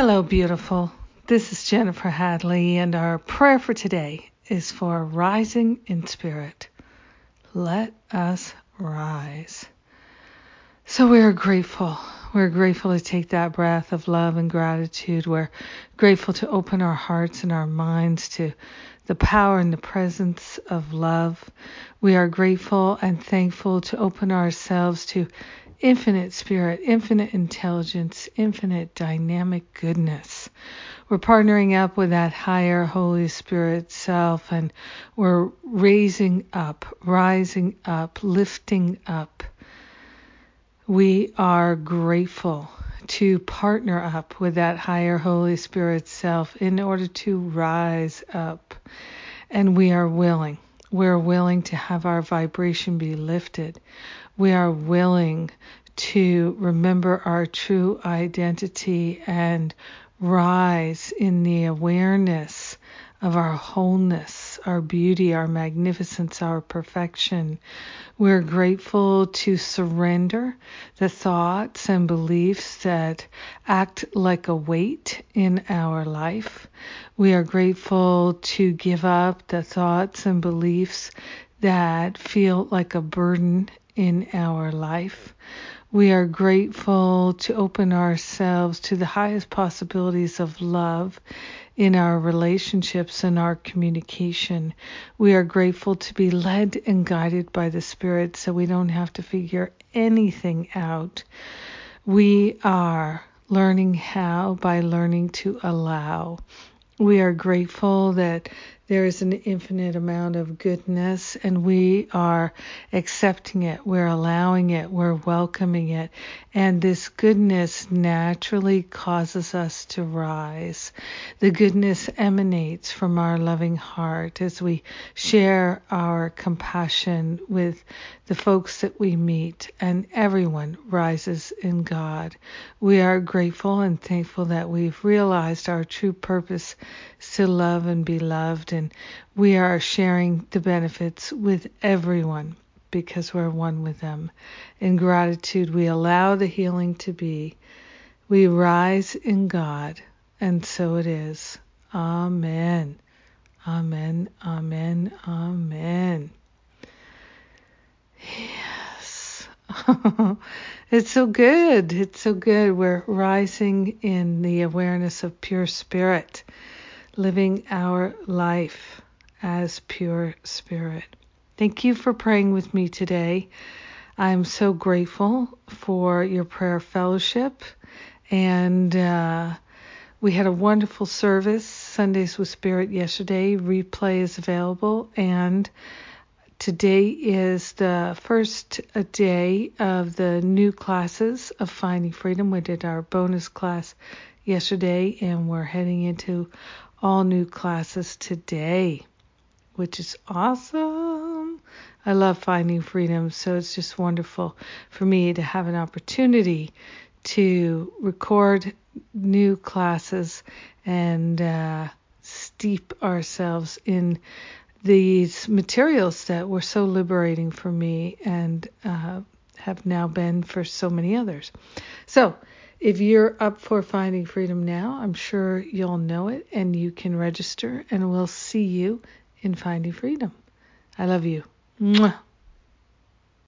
Hello, beautiful. This is Jennifer Hadley, and our prayer for today is for rising in spirit. Let us rise. So we are grateful. We're grateful to take that breath of love and gratitude. We're grateful to open our hearts and our minds to the power and the presence of love. We are grateful and thankful to open ourselves to infinite spirit, infinite intelligence, infinite dynamic goodness. We're partnering up with that higher Holy Spirit self and we're raising up, rising up, lifting up. We are grateful to partner up with that higher Holy Spirit self in order to rise up. And we are willing. We're willing to have our vibration be lifted we are willing to remember our true identity and rise in the awareness of our wholeness, our beauty, our magnificence, our perfection. We're grateful to surrender the thoughts and beliefs that act like a weight in our life. We are grateful to give up the thoughts and beliefs that feel like a burden in our life. We are grateful to open ourselves to the highest possibilities of love in our relationships and our communication. We are grateful to be led and guided by the Spirit so we don't have to figure anything out. We are learning how by learning to allow. We are grateful that there is an infinite amount of goodness, and we are accepting it. We're allowing it. We're welcoming it. And this goodness naturally causes us to rise. The goodness emanates from our loving heart as we share our compassion with the folks that we meet, and everyone rises in God. We are grateful and thankful that we've realized our true purpose to love and be loved we are sharing the benefits with everyone because we're one with them. In gratitude, we allow the healing to be. We rise in God, and so it is. Amen. Amen. Amen. Amen. Yes. it's so good. It's so good. We're rising in the awareness of pure spirit living our life as pure spirit. Thank you for praying with me today. I'm so grateful for your prayer fellowship, and uh, we had a wonderful service, Sundays with Spirit, yesterday. Replay is available, and today is the first day of the new classes of Finding Freedom. We did our bonus class yesterday, and we're heading into all new classes today, which is awesome. I love finding freedom, so it's just wonderful for me to have an opportunity to record new classes and uh, steep ourselves in these materials that were so liberating for me and uh, have now been for so many others. So, if you're up for finding freedom now, I'm sure you'll know it and you can register, and we'll see you in finding freedom. I love you. Mwah.